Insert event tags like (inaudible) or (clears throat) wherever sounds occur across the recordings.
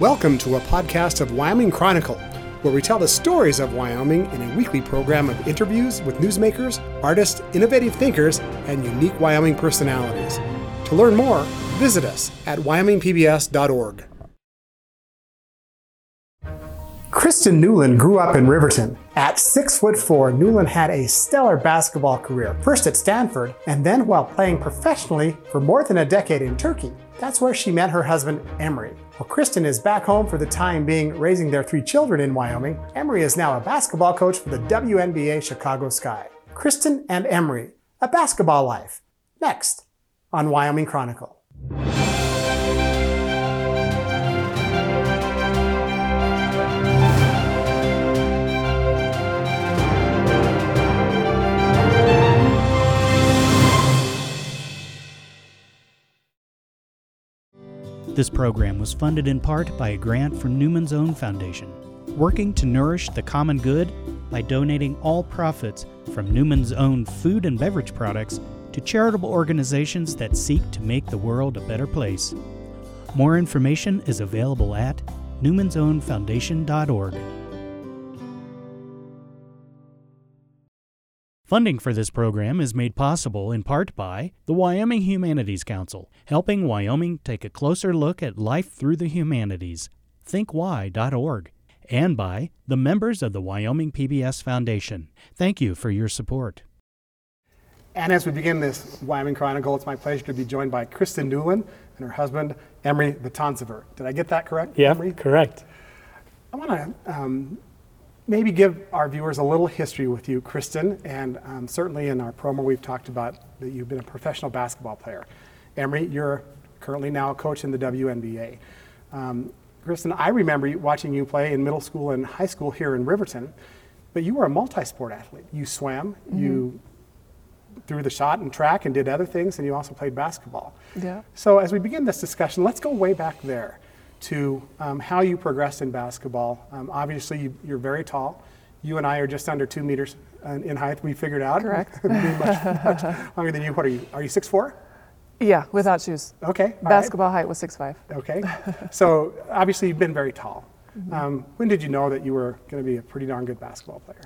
Welcome to a podcast of Wyoming Chronicle, where we tell the stories of Wyoming in a weekly program of interviews with newsmakers, artists, innovative thinkers, and unique Wyoming personalities. To learn more, visit us at wyomingpbs.org. Kristen Newlin grew up in Riverton. At six foot four, Newlin had a stellar basketball career, first at Stanford, and then while playing professionally for more than a decade in Turkey. That's where she met her husband, Emery. While Kristen is back home for the time being raising their three children in Wyoming, Emery is now a basketball coach for the WNBA Chicago Sky. Kristen and Emery, a basketball life. Next on Wyoming Chronicle. This program was funded in part by a grant from Newman's Own Foundation, working to nourish the common good by donating all profits from Newman's Own food and beverage products to charitable organizations that seek to make the world a better place. More information is available at newmansownfoundation.org. Funding for this program is made possible in part by the Wyoming Humanities Council, helping Wyoming take a closer look at life through the humanities. ThinkWhy.org. And by the members of the Wyoming PBS Foundation. Thank you for your support. And as we begin this Wyoming Chronicle, it's my pleasure to be joined by Kristen Newlin and her husband, Emery Vatansever. Did I get that correct? Yeah, Emery? correct. I want to um, maybe give our viewers a little history with you, Kristen. And um, certainly in our promo, we've talked about that you've been a professional basketball player. Emery, you're currently now a coach in the WNBA. Um, Kristen, I remember watching you play in middle school and high school here in Riverton, but you were a multi sport athlete. You swam, mm-hmm. you threw the shot and track and did other things, and you also played basketball. Yeah. So as we begin this discussion, let's go way back there to um, how you progressed in basketball. Um, obviously, you, are very tall. You and I are just under two meters in height. We figured out. Correct. (laughs) much, much longer than you. What are you? Are you six four? Yeah, without shoes. Okay. Basketball right. height was six five. Okay. so obviously, you've been very tall. Mm-hmm. Um, when did you know that you were going to be a pretty darn good basketball player?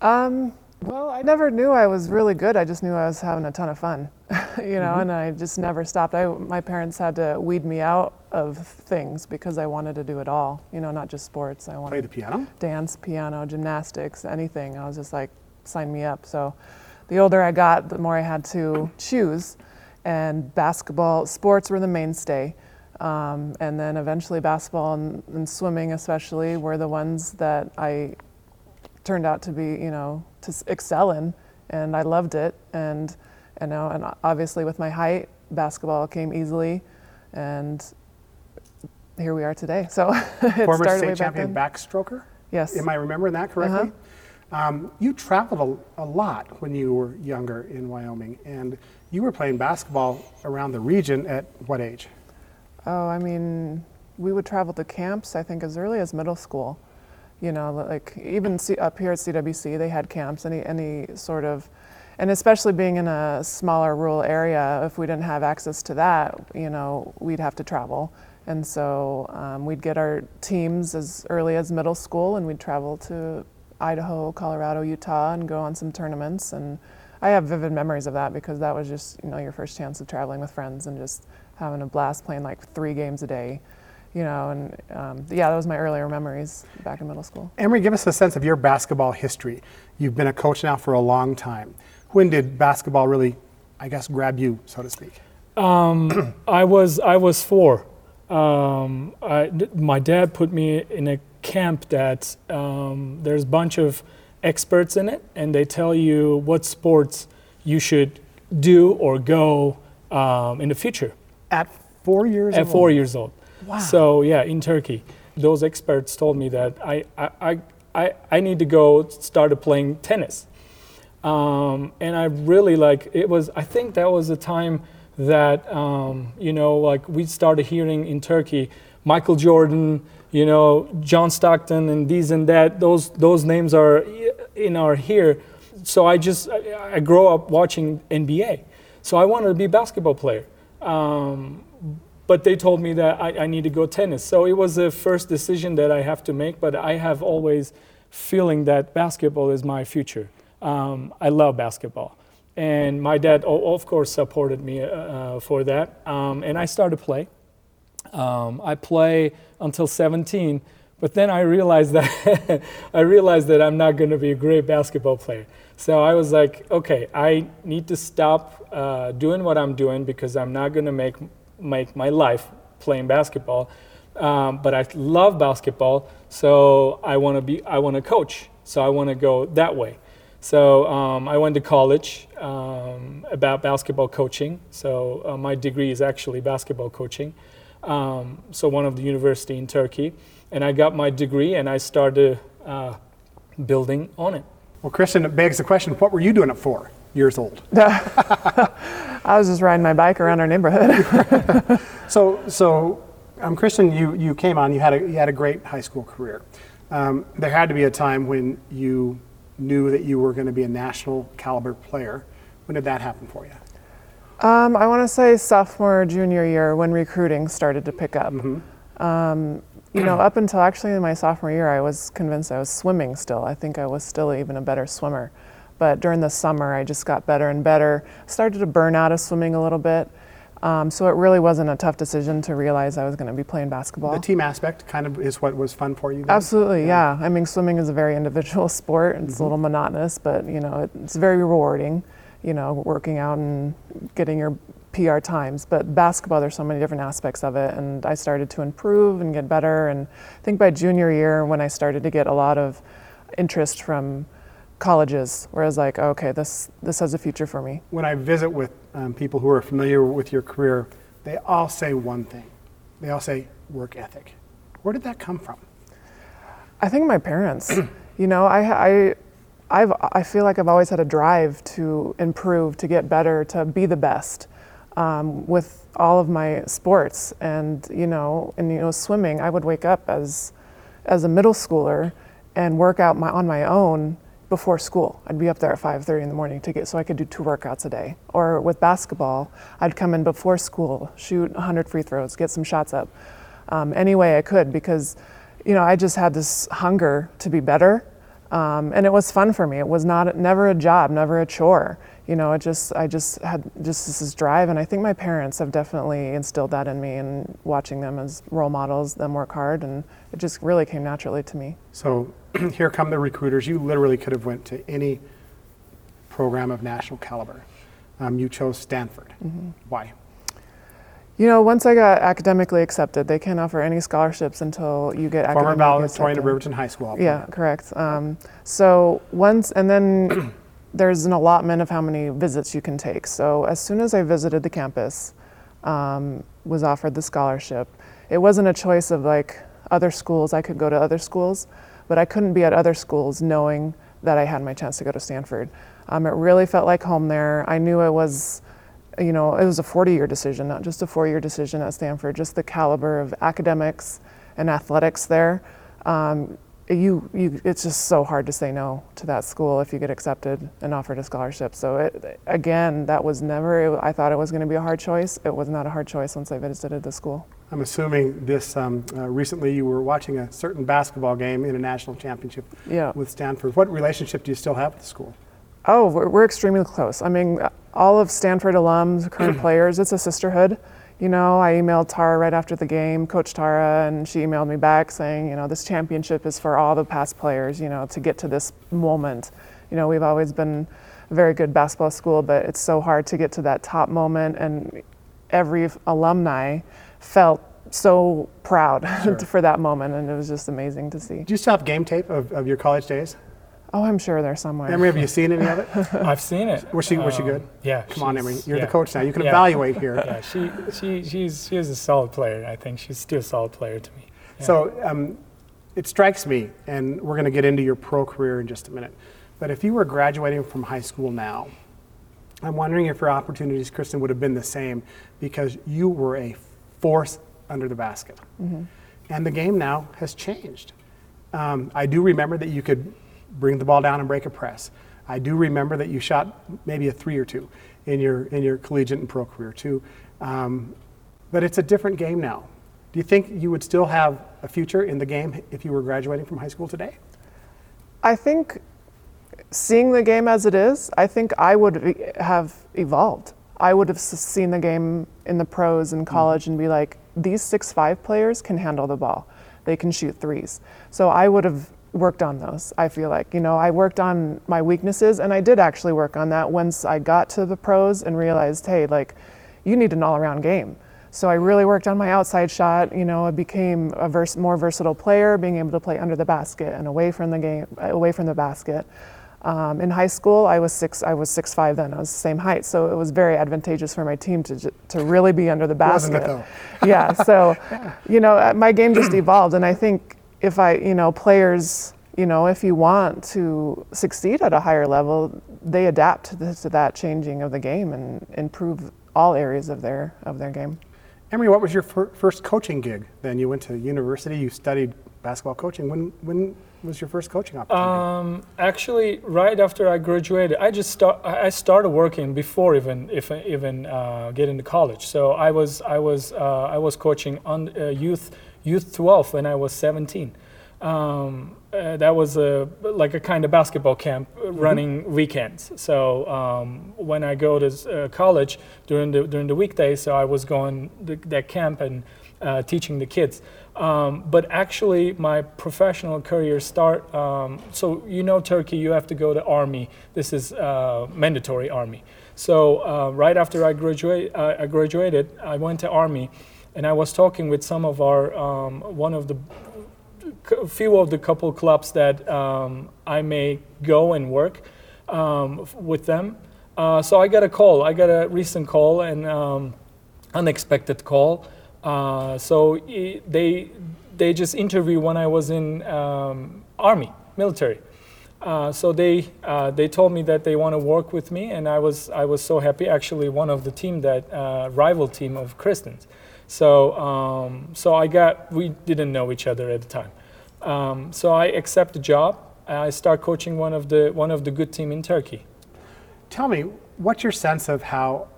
Um, well, I never knew I was really good. I just knew I was having a ton of fun, (laughs) (laughs) you know, mm-hmm. and I just never stopped. I, my parents had to weed me out of things because I wanted to do it all, you know, not just sports. I wanted to play the piano, dance, piano, gymnastics, anything. I was just like, sign me up. So, the older I got, the more I had to choose, and basketball, sports were the mainstay. Um, and then eventually basketball and, and swimming especially were the ones that I turned out to be, you know, to excel in, and I loved it. And you know, and obviously with my height, basketball came easily, and here we are today. So (laughs) it former started state champion backstroker. Yes. Am I remembering that correctly? Uh-huh. Um, you traveled a, a, lot when you were younger in Wyoming, and you were playing basketball around the region at what age? Oh, I mean, we would travel to camps. I think as early as middle school you know, like even C- up here at CWC, they had camps, any, any sort of, and especially being in a smaller rural area, if we didn't have access to that, you know, we'd have to travel. And so um, we'd get our teams as early as middle school and we'd travel to Idaho, Colorado, Utah and go on some tournaments. And I have vivid memories of that because that was just, you know, your first chance of traveling with friends and just having a blast playing like three games a day you know, and um, yeah, that was my earlier memories back in middle school. Emery, give us a sense of your basketball history. You've been a coach now for a long time. When did basketball really, I guess, grab you, so to speak? Um, (clears throat) I was I was four. Um, I, my dad put me in a camp that um, there's a bunch of experts in it, and they tell you what sports you should do or go um, in the future. At four years At old? four years old. Wow. So yeah, in Turkey, those experts told me that I, I, I, I need to go start playing tennis. Um, and I really like it was I think that was the time that um, you know like we started hearing in Turkey Michael Jordan, you know John Stockton and these and that those those names are in our here. So I just I, I grew up watching NBA. So I wanted to be a basketball player. Um, but they told me that I, I need to go tennis. So it was the first decision that I have to make. But I have always feeling that basketball is my future. Um, I love basketball, and my dad, of course, supported me uh, for that. Um, and I started to play. Um, I play until 17, but then I realized (laughs) that I realized that I'm not going to be a great basketball player. So I was like, okay, I need to stop uh, doing what I'm doing because I'm not going to make make my life playing basketball. Um, but I love basketball, so I want to be I want to coach. So I want to go that way. So um, I went to college um, about basketball coaching. So uh, my degree is actually basketball coaching. Um, so one of the university in Turkey, and I got my degree and I started uh, building on it. Well, Kristen, it begs the question what were you doing at four years old? (laughs) I was just riding my bike around our neighborhood. (laughs) So, so um, Kristen, you, you came on, you had, a, you had a great high school career. Um, there had to be a time when you knew that you were going to be a national caliber player. When did that happen for you? um, I want to say sophomore, junior year when recruiting started to pick up. Um, you know, up until actually my sophomore year, I was convinced I was swimming still. I think I was still even a better swimmer. But during the summer, I just got better and better. Started to burn out of swimming a little bit. Um, so it really wasn't a tough decision to realize I was going to be playing basketball. The team aspect kind of is what was fun for you. then? Absolutely, yeah. I mean, swimming is a very individual (laughs) sport. It's a little monotonous, but you know, it, it's very rewarding. You know, working out and getting your PR times. But basketball, there's so many different aspects of it, and I started to improve and get better. And I think by junior year, when I started to get a lot of interest from colleges, where I was like, okay, this this has a future for me. When I visit with um, people who are familiar with your career, they all say one thing. They all say work ethic. Where did that come from? I think my parents. you know, I, I, I've, I feel like I've always had a drive to improve, to get better, to be the best um, with all of my sports. And you know, and you know, swimming. I would wake up as, as a middle schooler, and work out my, on my own before school. I'd be up there at 5:30 in the morning to get so I could do two workouts a day. Or with basketball, I'd come in before school, shoot 100 free throws, get some shots up, um, any way I could because, you know, I just had this hunger to be better, um, and it was fun for me. It was not never a job, never a chore. You know, it just I just had just this drive, and I think my parents have definitely instilled that in me, and watching them as role models, them work hard, and it just really came naturally to me. So (clears throat) here come the recruiters. You literally could have went to any program of national caliber. Um, you chose Stanford. Why? You know, once I got academically accepted, they can't offer any scholarships until you get Former academically valedictorian accepted. of Riverton High School. I'll Yeah, correct. Um, so once, and then there's an allotment of how many visits you can take. So as soon as I visited the campus, um, was offered the scholarship. It wasn't a choice of like other schools. I could go to other schools, but I couldn't be at other schools knowing that I had my chance to go to Stanford. Um, it really felt like home there. I knew it was you know, it was a 40 year decision, not just a four year decision at Stanford, just the caliber of academics and athletics there. Um, you, you, it's just so hard to say no to that school if you get accepted and offered a scholarship. So, it, again, that was never, I thought it was going to be a hard choice. It was not a hard choice once I visited the school. I'm assuming this um, uh, recently you were watching a certain basketball game in a national championship Yeah. with Stanford. What relationship do you still have with the school? Oh, we're, we're extremely close. I mean, all of Stanford alums, current (clears throat) players, it's a sisterhood. You know, I emailed Tara right after the game, Coach Tara, and she emailed me back saying, you know, this championship is for all the past players, you know, to get to this moment. You know, we've always been a very good basketball school, but it's so hard to get to that top moment, and every alumni felt so proud (laughs) for that moment, and it was just amazing to see. Do you still have game tape of, of your college days? Oh, I'm sure there's somewhere. Emery, have you seen any of it? (laughs) I've seen it. Was she, was she Um, good? Yeah. Come on, she's- Emery. You're yeah. the coach now. You can Yeah. evaluate here. (laughs) Yeah, she, she, she's, she is a solid player. I think she's still a solid player to me. Yeah. So um, it strikes me, and we're going to get into your pro career in just a minute. But if you were graduating from high school now, I'm wondering if your opportunities, Kristen, would have been the same because you were a force under the basket. And the game now has changed. Um, I do remember that you could bring the ball down and break a press. I do remember that you shot maybe a three or two in your in your collegiate and pro career too. Um, But it's a different game now. Do you think you would still have a future in the game if you were graduating from high school today? I think seeing the game as it is, I think I would have evolved. I would have seen the game in the pros in college and be like, these six five players can handle the ball. They can shoot threes. So I would have worked on those. I feel like you know I worked on my weaknesses, and I did actually work on that once I got to the pros and realized, hey, like you need an all-around game. So I really worked on my outside shot. You know, I became a vers- more versatile player, being able to play under the basket and away from the game, away from the basket. Um, in high school, I was six. I was six five then. I was the same height, so it was very advantageous for my team to to really be under the basket. Wasn't it though? yeah. So, (laughs) you know, uh, my game just evolved, and I think if I, you know, players, you know, if you want to succeed at a higher level, they adapt to, the, to that changing of the game and improve all areas of their of their game. Emery, what was your fir- first coaching gig? Then you went to university, you studied basketball coaching. When, when was your first coaching opportunity? Um, actually, right after I graduated, I just start. I I started working before even if even uh, getting to college. So I was I was uh, I was coaching on uh, youth youth 12 when I was 17. Um, uh, that was a like a kind of basketball camp uh, running weekends. So um, when I go to uh, college during the during the weekdays, so I was going to that camp and uh, teaching the kids. Um, but actually, my professional career start. Um, so you know, Turkey, you have to go to army. This is uh, mandatory army. So uh, right after I graduate, uh, I graduated, I went to army, and I was talking with some of our um, one of the few of the couple clubs that um, I may go and work um, with them. Uh, so I got a call. I got a recent call and um, unexpected call. Uh, so they they just interviewed when I was in um, army military. Uh, so they uh, they told me that they want to work with me, and I was I was so happy. Actually, one of the team that uh, rival team of Kristen's. So um, so I got we didn't know each other at the time. Um, so I accept the job. and I start coaching one of the one of the good team in Turkey. Tell me, what's your sense of how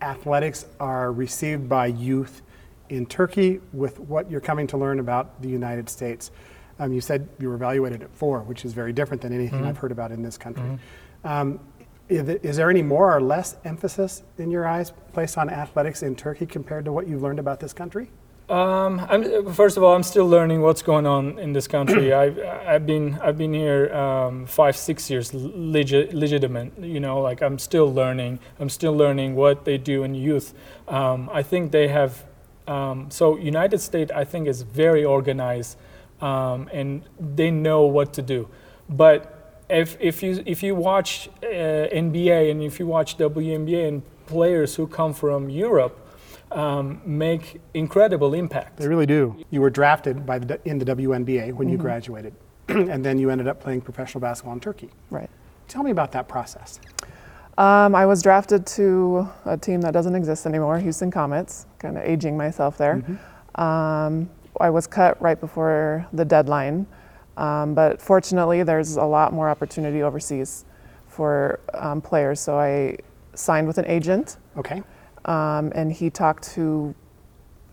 athletics are received by youth in Turkey with what you're coming to learn about the United States? Um, you said you were evaluated at four, which is very different than anything I've heard about in this country. Um, is there any more or less emphasis in your eyes placed on athletics in Turkey compared to what you've learned about this country? Um, I'm, first of all, I'm still learning what's going on in this country. (clears throat) I've, I've been I've been here um, five six years legit, legitimate. You know, like I'm still learning. I'm still learning what they do in youth. Um, I think they have. Um, so United States, I think, is very organized, um, and they know what to do. But if if you if you watch uh, NBA and if you watch WNBA and players who come from Europe um, make incredible impact. They really do. You were drafted by the, in the WNBA when you graduated, (clears throat) and then you ended up playing professional basketball in Turkey. Right. Tell me about that process. Um, I was drafted to a team that doesn't exist anymore, Houston Comets, kind of aging myself there. Um, I was cut right before the deadline, um, but fortunately, there's a lot more opportunity overseas for um, players. So I signed with an agent, Okay. um, and he talked to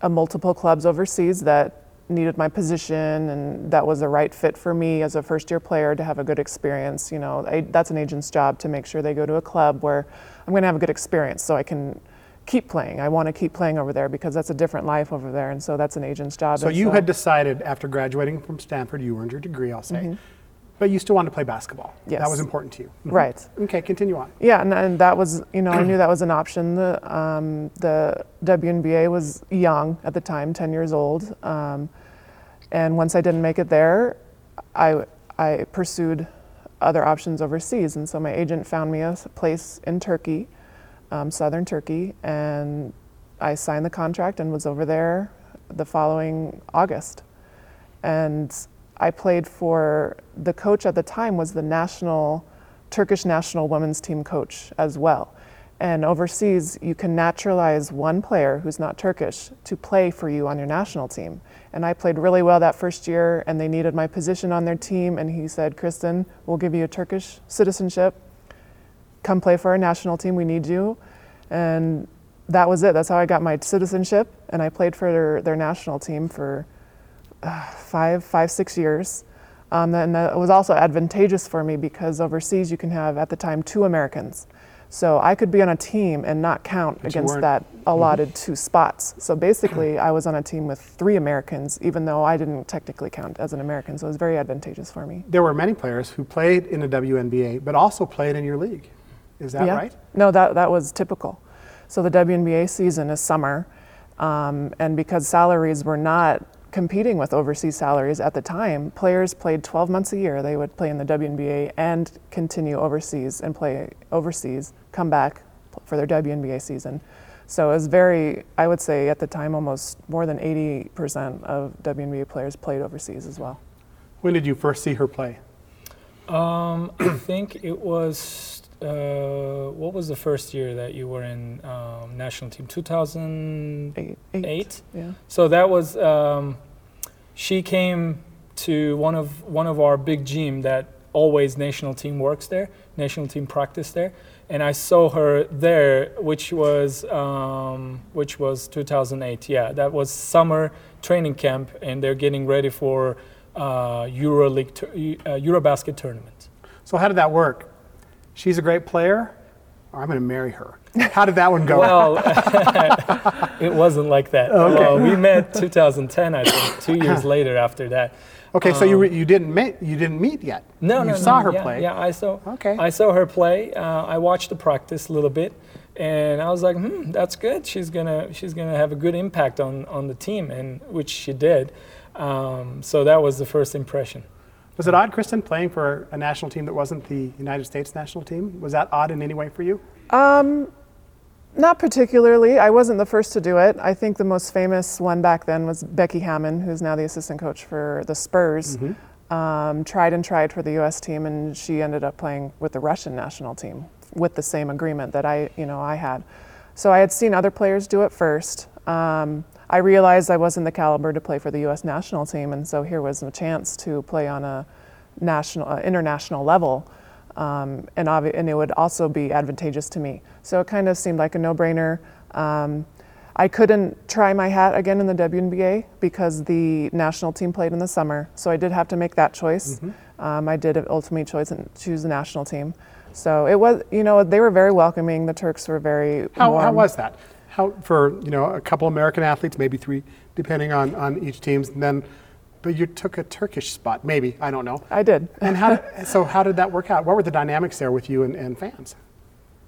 uh, multiple clubs overseas that needed my position and that was a right fit for me as a first year player to have a good experience you know I, that's an agent's job to make sure they go to a club where i'm going to have a good experience so i can keep playing i want to keep playing over there because that's a different life over there and so that's an agent's job So you had decided after graduating from Stanford, you earned your degree, I'll say, but you still wanted to play basketball. Yes. That Mm-hmm. Was important to you. Mhm. right Okay, continue on. Yeah, and, and that was, you know, I knew that was an option. The, um, the WNBA was young at the time, 10 years old. Um, and once I didn't make it there, I, I pursued other options overseas. And so my agent found me a place in Turkey, um, southern Turkey, and I signed the contract and was over there the following August. And I played for the coach at the time was the national Turkish national women's team coach as well. And overseas, you can naturalize one player who's not Turkish to play for you on your national team. And I played really well that first year, and they needed my position on their team. And he said, Kristen, we'll give you a Turkish citizenship. Come play for our national team. We need you. And that was it. That's how I got my citizenship, and I played for their, their national team for uh, five, five, six years. Um, and that was also advantageous for me because overseas you can have at the time two Americans. So I could be on a team and not count But against that allotted two spots. So basically, I was on a team with three Americans, even though I didn't technically count as an American. So it was very advantageous for me. There were many players who played in the WNBA, but also played in your league. Is that yeah. right? No, that, that was typical. So the WNBA season is summer, um, and because salaries were not competing with overseas salaries at the time, players played 12 months a year. They would play in the WNBA and continue overseas and play overseas, come back for their WNBA season. So it was very, I would say at the time, almost more than 80% of WNBA players played overseas as well. When did you first see her play? Um, I think it was. Uh, what was the first year that you were in um, national team? 2008. Eight. Yeah. So that was. Um, she came to one of one of our big gym that always national team works there, national team practice there, and I saw her there, which was um, which was 2008. Yeah, that was summer training camp, and they're getting ready for uh, EuroLeague, tur- uh, EuroBasket tournament. So how did that work? She's a great player, or I'm going to marry her. How did that one go? Well, (laughs) (laughs) it wasn't like that. Okay. Well, we met 2010, I think, two years (laughs) later after that. okay, so you, re- you didn't meet you didn't meet yet. um, No, you no, saw no, her yeah, play. Yeah, I saw. Okay. I saw her play. Uh, I watched the practice a little bit, and I was like, "Hmm, that's good. She's gonna she's gonna have a good impact on on the team," and which she did. Um, so that was the first impression. Was it odd, Kristen, playing for a national team that wasn't the United States national team? Was that odd in any way for you? Um, not particularly. I wasn't the first to do it. I think the most famous one back then was Becky Hammon, who's now the assistant coach for the Spurs. Um, tried and tried for the U.S. team, and she ended up playing with the Russian national team with the same agreement that I, you know, I had. So I had seen other players do it first. Um, I realized I wasn't the caliber to play for the U.S. national team, and so here was a chance to play on a national, uh, international level, um, and, obvi- and it would also be advantageous to me. So it kind of seemed like a no-brainer. Um, I couldn't try my hat again in the WNBA because the national team played in the summer, so I did have to make that choice. Um, I did ultimately choose choose the national team. So it was, you know, they were very welcoming. The Turks were very How, warm. how was that? How for you know a couple American athletes, maybe three, depending on on each team's, and then, but you took a Turkish spot, maybe I don't know. I did. And how (laughs) so? How did that work out? What were the dynamics there with you and, and fans?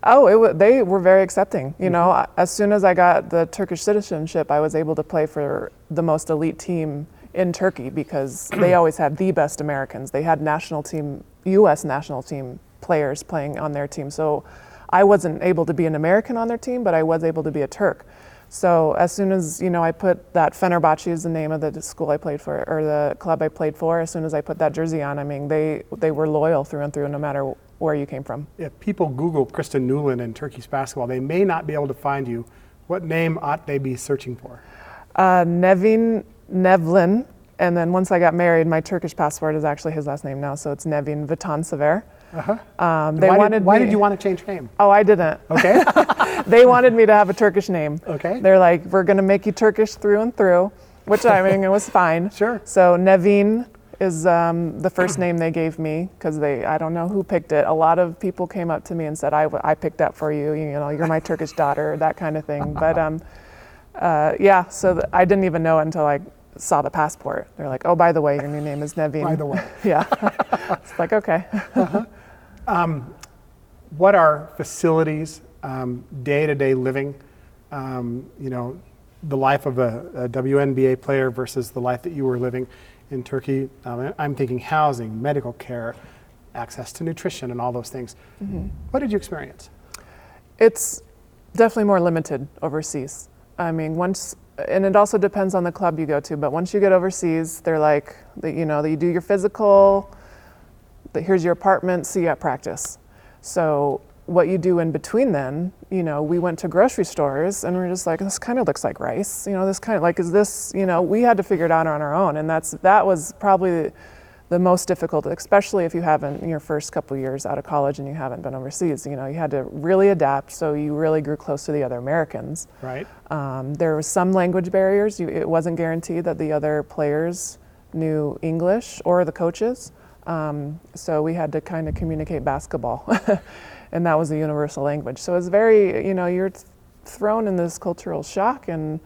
Oh, they were very accepting. You mm-hmm. know, I- as soon as I got the Turkish citizenship, I was able to play for the most elite team in Turkey because (clears throat) they always had the best Americans. They had national team, U.S. national team players playing on their team. So I wasn't able to be an American on their team, but I was able to be a Turk. So as soon as you know, I put that Fenerbahce is the name of the school I played for, or the club I played for. As soon as I put that jersey on, I mean, they they were loyal through and through, no matter where you came from. If people Google Kristen Newlin and Turkish basketball, they may not be able to find you. What name ought they be searching for? Uh, Nevin Nevlin, and then once I got married, my Turkish passport is actually his last name now, so it's Nevin Vatansever. Uh Um, they why wanted did, why me, did you want to change name? Oh, I didn't. Okay. (laughs) They wanted me to have a Turkish name. Okay. They're like, we're going to make you Turkish through and through, which I mean, it was (laughs) fine. Sure. So Nevin is um, the first name they gave me because they, I don't know who picked it. A lot of people came up to me and said, I, I picked that for you. You know, you're my Turkish daughter, that kind of thing. But um, uh, yeah, so th- I didn't even know until I saw the passport. They're like, oh, by the way, your new name is Nevin. By the way. (laughs) yeah. (laughs) it's like, okay. what are facilities, day to day living, um, you know, the life of a, a WNBA player versus the life that you were living in Turkey? Um, I'm thinking housing, medical care, access to nutrition, and all those things. What did you experience? It's definitely more limited overseas. I mean, once, and it also depends on the club you go to, but once you get overseas, they're like, you know, you do your physical, here's your apartment, see you at practice. So what you do in between then, you know, we went to grocery stores and we're just like, this kind of looks like rice. You know, this kind of like, is this, you know, we had to figure it out on our own. And that's, that was probably the most difficult, especially if you haven't in your first couple years out of college and you haven't been overseas. You know, you had to really adapt, so you really grew close to the other Americans. Right. Um, there were some language barriers. You, it wasn't guaranteed that the other players knew English or the coaches. Um, so we had to kind of communicate basketball, (laughs) and that was the universal language. So it's very, you know, you're thrown in this cultural shock, and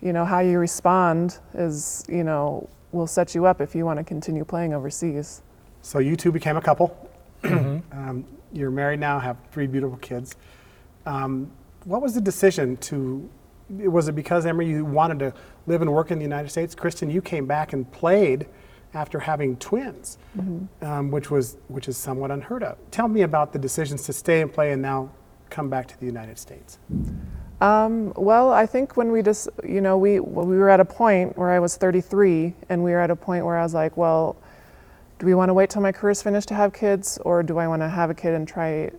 you know how you respond is, you know, will set you up if you want to continue playing overseas. So you two became a couple. (clears throat) um, you're married now, have three beautiful kids. Um, what was the decision to? Was it because Emery you wanted to live and work in the United States? Kristen, you came back and played after having twins, um, which was which is somewhat unheard of. Tell me about the decisions to stay and play and now come back to the United States. Um, well, I think when we just, you know, we well, we were at a point where I was 33, and we were at a point where I was like, well, do we want to wait till my career's finished to have kids, or do I want to have a kid and try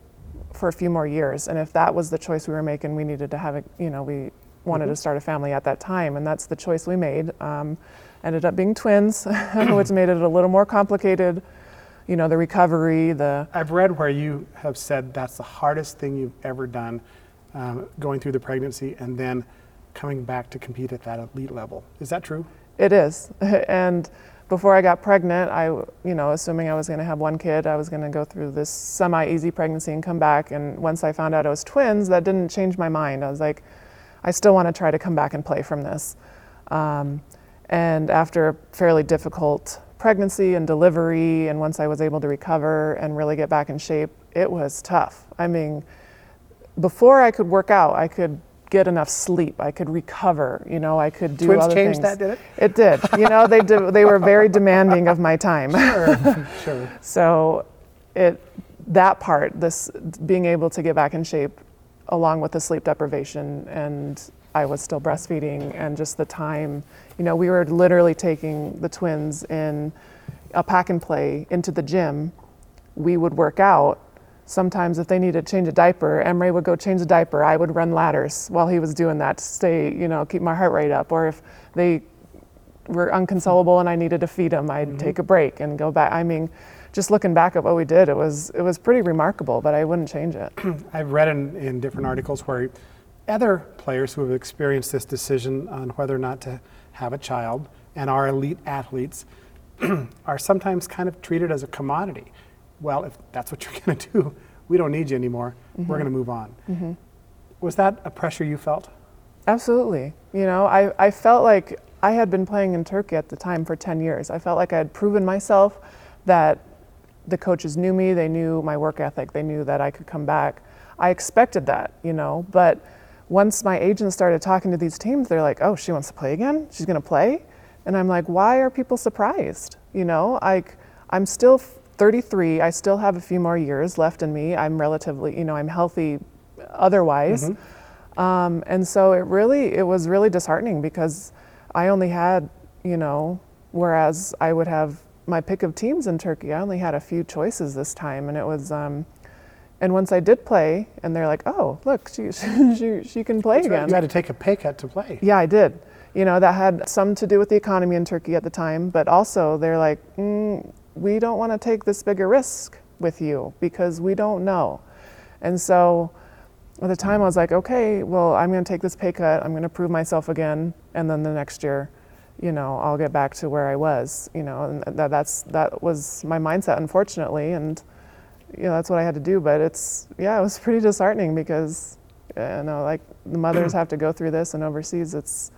for a few more years? And if that was the choice we were making, we needed to have a, you know, we wanted to start a family at that time, and that's the choice we made. Um, ended up being twins, (laughs) which made it a little more complicated. You know, the recovery, the I've read where you have said that's the hardest thing you've ever done, um, going through the pregnancy and then coming back to compete at that elite level. Is that true? It is. (laughs) and before I got pregnant, I, you know, assuming I was going to have one kid, I was going to go through this semi easy pregnancy and come back. And once I found out I was twins, that didn't change my mind. I was like, I still want to try to come back and play from this. Um, and after a fairly difficult pregnancy and delivery, and once I was able to recover and really get back in shape, it was tough. I mean, before I could work out, I could get enough sleep. I could recover. You know, I could do Twins other changed things. that, did it? It did. You know, they did, they were very demanding of my time. (laughs) Sure, sure. So, it that part, this being able to get back in shape, along with the sleep deprivation, and I was still breastfeeding, and just the time. You know, we were literally taking the twins in a pack and play into the gym. We would work out. Sometimes, if they needed to change a diaper, Emery would go change a diaper. I would run ladders while he was doing that to stay, you know, keep my heart rate up. Or if they were unconsolable and I needed to feed them, I'd mm-hmm. take a break and go back. I mean, just looking back at what we did, it was it was pretty remarkable, but I wouldn't change it. (clears throat) I've read in, in different articles where other players who have experienced this decision on whether or not to have a child and are elite athletes (clears throat) are sometimes kind of treated as a commodity. Well, if that's what (laughs) you're going to do, we don't need you anymore. We're mm-hmm. going to move on. Mm-hmm. Was that a pressure you felt? Absolutely. You know, I, I felt like I had been playing in Turkey at the time for 10 years. I felt like I had proven myself that the coaches knew me, they knew my work ethic, they knew that I could come back. I expected that, you know, but once my agent started talking to these teams, they're like, oh, she wants to play again? She's going to play? And I'm like, why are people surprised? You know, like, I'm still 33, I still have a few more years left in me. I'm relatively, you know, I'm healthy otherwise. Um, and so it really, it was really disheartening because I only had, you know, whereas I would have my pick of teams in Turkey, I only had a few choices this time, and it was. Um, and once I did play, and they're like, "Oh, look, she (laughs) she, she can play again." You had to take a pay cut to play. Yeah, I did. You know, that had some to do with the economy in Turkey at the time, but also they're like, mm, we don't want to take this bigger risk with you because we don't know. And so at the time, I was like, okay, well, I'm going to take this pay cut. I'm going to prove myself again, and then the next year, you know, I'll get back to where I was. You know, and that, that's that was my mindset, unfortunately, and you know, that's what I had to do. But it's yeah, it was pretty disheartening because you know, like the mothers (clears throat) have to go through this, and overseas, it's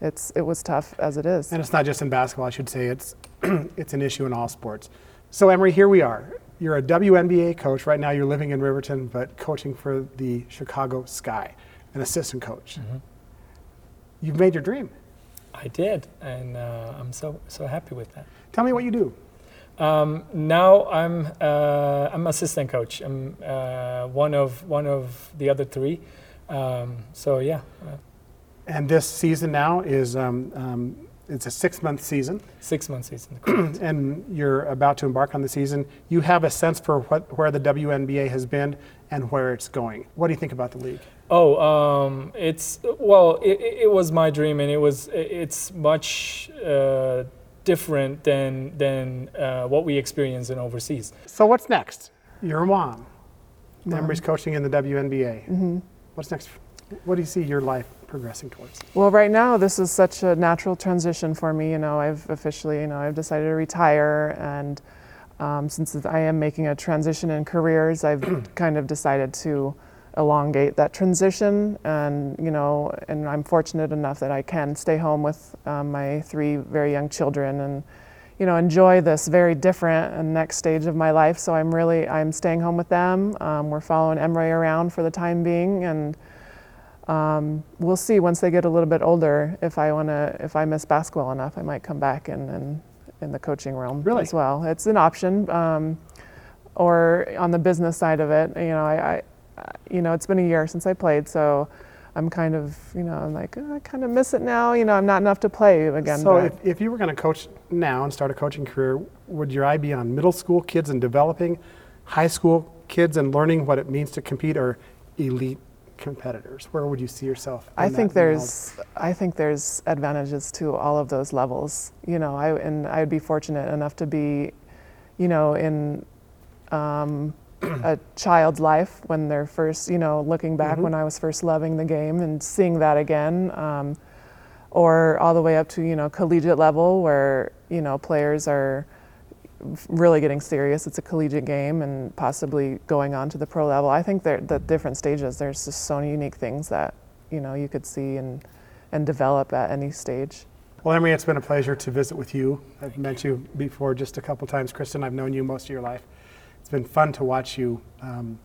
it's it was tough as it is. And it's not just in basketball, I should say. It's (clears throat) it's an issue in all sports. So Emery, here we are. You're a WNBA coach. Right now, you're living in Riverton, but coaching for the Chicago Sky, an assistant coach. You've made your dream. I did, and uh, I'm so so happy with that. Tell me what you do. Um, now I'm uh, I'm assistant coach. I'm uh, one of one of the other three. Um, so yeah, And this season now is um, um, it's a six month season, Six month season. (clears throat) and you're about to embark on the season. You have a sense for what where the WNBA has been and where it's going. What do you think about the league? Oh, um, it's well, it, it it was my dream, and it was it's much uh, different than than uh, what we experience in overseas. So what's next? Your mom. Memories coaching in the WNBA. Mm-hmm. What's next? What do you see your life progressing towards? Well, right now this is such a natural transition for me. You know, I've officially, you know, I've decided to retire, and um, since I am making a transition in careers, I've (clears throat) kind of decided to elongate that transition. And you know, and I'm fortunate enough that I can stay home with um, my three very young children and you know enjoy this very different and next stage of my life. So I'm really I'm staying home with them. Um, we're following Emery around for the time being and. Um, we'll see once they get a little bit older if I want to if I miss basketball enough I might come back and, and in the coaching realm Really? as well it's an option um, or on the business side of it you know I, I you know it's been a year since I played so I'm kind of you know I'm like "Oh, I kind of miss it now you know I'm not enough to play again So if, if you were going to coach now and start a coaching career, would your eye be on middle school kids and developing, high school kids and learning what it means to compete, or elite competitors? Where would you see yourself? I think that world? there's I think there's advantages to all of those levels. You know, I and I'd be fortunate enough to be, you know, in um, (clears throat) a child's life when they're first, you know, looking back when I was first loving the game and seeing that again, um, or all the way up to you know collegiate level where you know players are really getting serious. It's a collegiate game and possibly going on to the pro level. I think there the different stages. There's just so many unique things that you know you could see and and develop at any stage. Well, Emery, it's been a pleasure to visit with you. I've met you before just a couple times. Kristen, I've known you most of your life. It's been fun to watch you um,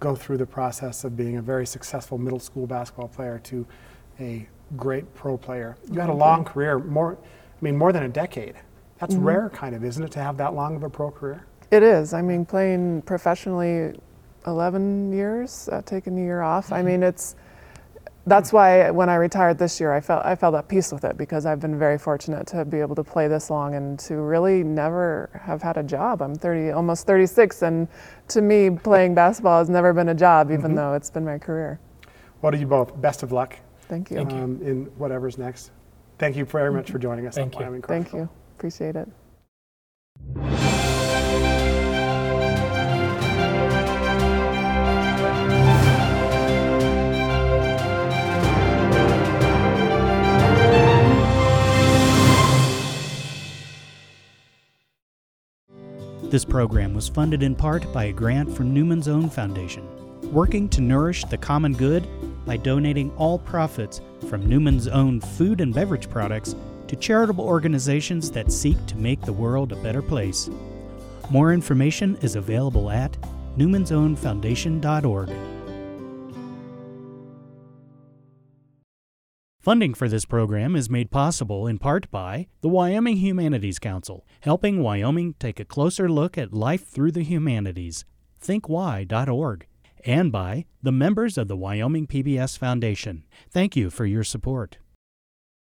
go through the process of being a very successful middle school basketball player to a great pro player. You had a long career, more, I mean, more than a decade. That's rare, kind of, isn't it, to have that long of a pro career? It is. I mean, playing professionally 11 years, uh, taking a year off. I mean, it's that's why when I retired this year, I felt I felt at peace with it because I've been very fortunate to be able to play this long and to really never have had a job. I'm 30, almost 36, and to me, playing basketball has never been a job, even though it's been my career. Well, to you both, best of luck Thank you. Thank you. um, in whatever's next. Thank you very much for joining us. on Thank you. Wyoming Thank Chronicle. you. Appreciate it. This program was funded in part by a grant from Newman's Own Foundation, working to nourish the common good by donating all profits from Newman's Own food and beverage products to charitable organizations that seek to make the world a better place. More information is available at newmansownfoundation.org. Funding for this program is made possible in part by the Wyoming Humanities Council, helping Wyoming take a closer look at life through the humanities. ThinkWhy.org. And by the members of the Wyoming PBS Foundation. Thank you for your support.